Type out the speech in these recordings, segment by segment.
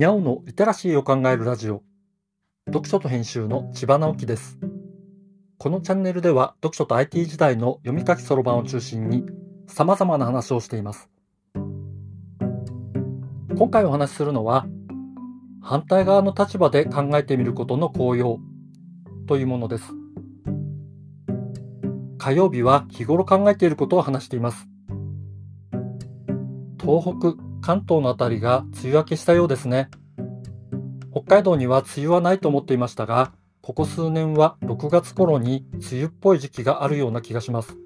にゃおのリテラシーを考えるラジオ。読書と編集の千葉直樹です。このチャンネルでは読書と IT 時代の読み書きそろばんを中心に様々な話をしています。今回お話しするのは反対側の立場で考えてみることの効用というものです。火曜日は日頃考えていることを話しています。東北、関東のあたりが梅雨明けしたようですね。北海道には梅雨はないと思っていましたが、ここ数年は6月頃に梅雨っぽい時期があるような気がします。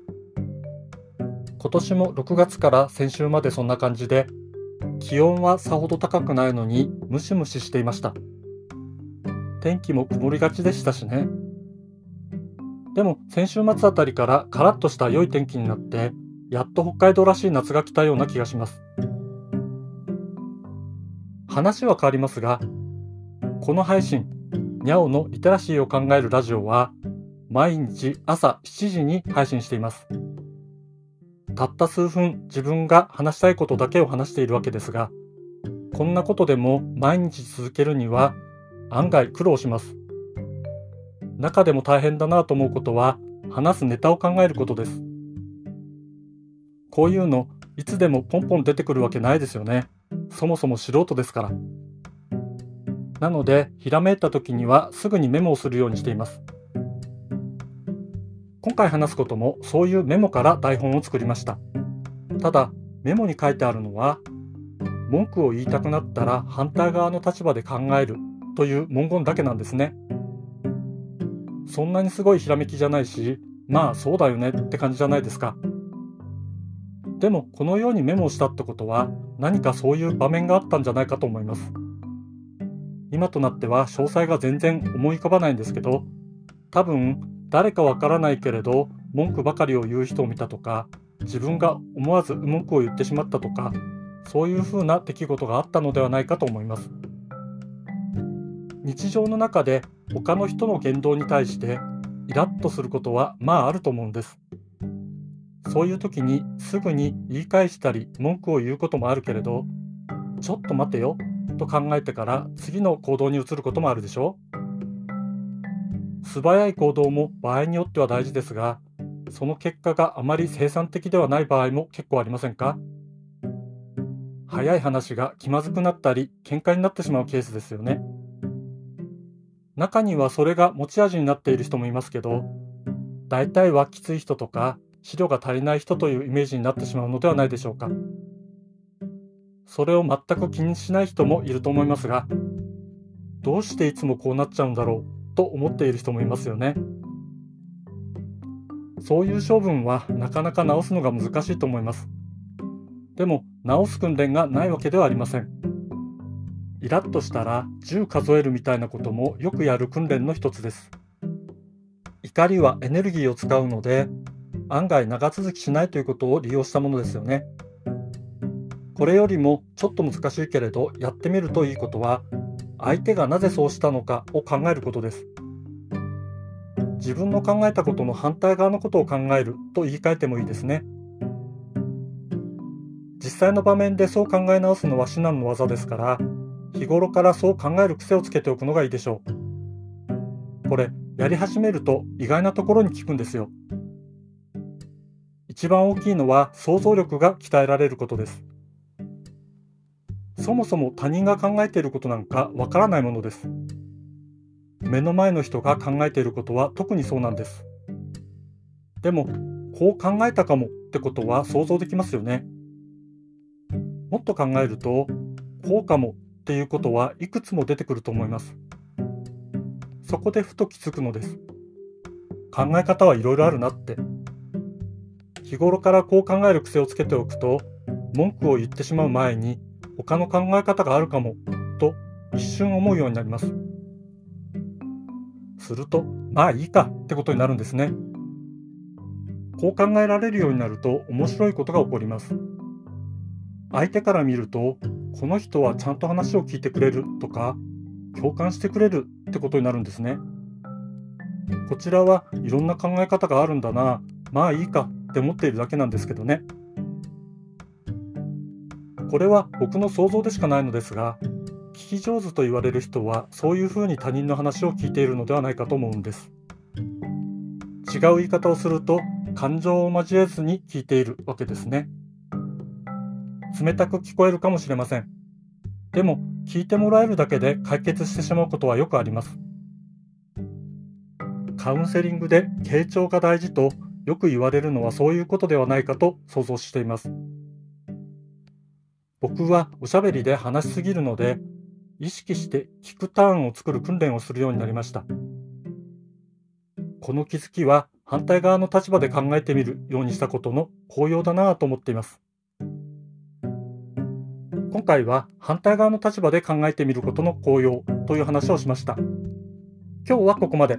今年も6月から先週までそんな感じで、気温はさほど高くないのにムシムシしていました。天気も曇りがちでしたしね。でも先週末あたりからカラッとした良い天気になって、やっと北海道らしい夏が来たような気がします。話は変わりますが、この配信、にゃおのリテラシーを考えるラジオは、毎日朝7時に配信しています。たった数分自分が話したいことだけを話しているわけですが、こんなことでも毎日続けるには案外苦労します。中でも大変だなと思うことは話すネタを考えることです。こういうのいつでもポンポン出てくるわけないですよね。そもそも素人ですから。なので、ひらめいた時にはすぐにメモをするようにしています。今回話すこともそういうメモから台本を作りました。ただ、メモに書いてあるのは、文句を言いたくなったら反対側の立場で考えるという文言だけなんですね。そんなにすごいひらめきじゃないし、まあそうだよねって感じじゃないですか。でもこのようにメモをしたってことは何かそういう場面があったんじゃないかと思います。今となっては詳細が全然思い浮かばないんですけど多分誰かわからないけれど文句ばかりを言う人を見たとか自分が思わず文句を言ってしまったとかそういうふうな出来事があったのではないかと思います。日常の中で他の人の言動に対してイラッとすることはまああると思うんです。そういう時にすぐに言い返したり文句を言うこともあるけれど、ちょっと待てよと考えてから次の行動に移ることもあるでしょ素早い行動も場合によっては大事ですが、その結果があまり生産的ではない場合も結構ありませんか？早い話が気まずくなったり喧嘩になってしまうケースですよね。中にはそれが持ち味になっている人もいますけど、大体はきつい人とか資料が足りない人というイメージになってしまうのではないでしょうか。それを全く気にしない人もいると思いますが、どうしていつもこうなっちゃうんだろうと思っている人もいますよね。そういう処分はなかなか直すのが難しいと思います。でも直す訓練がないわけではありません。イラッとしたら10数えるみたいなこともよくやる訓練の一つです。怒りはエネルギーを使うので案外長続きしないということを利用したものですよね。これよりもちょっと難しいけれどやってみるといいことは相手がなぜそうしたのかを考えることです。自分の考えたことの反対側のことを考えると言い換えてもいいですね。実際の場面でそう考え直すのは至難の技ですから日頃からそう考える癖をつけておくのがいいでしょう。これやり始めると意外なところに効くんですよ。一番大きいのは想像力が鍛えられることです。そもそも他人が考えていることなんかわからないものです。目の前の人が考えていることは特にそうなんです。でも、こう考えたかもってことは想像できますよね。もっと考えると、こうかもっていうことはいくつも出てくると思います。そこでふと気づくのです。考え方はいろいろあるなって。日頃からこう考える癖をつけておくと文句を言ってしまう前に他の考え方があるかもと一瞬思うようになります。するとまあいいかってことになるんですね。こう考えられるようになると面白いことが起こります。相手から見るとこの人はちゃんと話を聞いてくれるとか共感してくれるってことになるんですね。こちらはいろんな考え方があるんだなまあいいかって思っているだけなんですけどね。これは僕の想像でしかないのですが、聞き上手と言われる人はそういうふうに他人の話を聞いているのではないかと思うんです。違う言い方をすると感情を交えずに聞いているわけですね。冷たく聞こえるかもしれません。でも聞いてもらえるだけで解決してしまうことはよくあります。カウンセリングで傾聴が大事とよく言われるのはそういうことではないかと想像しています。僕はおしゃべりで話しすぎるので、意識して聞くターンを作る訓練をするようになりました。この気づきは反対側の立場で考えてみるようにしたことの効用だなぁと思っています。今回は反対側の立場で考えてみることの効用という話をしました。今日はここまで。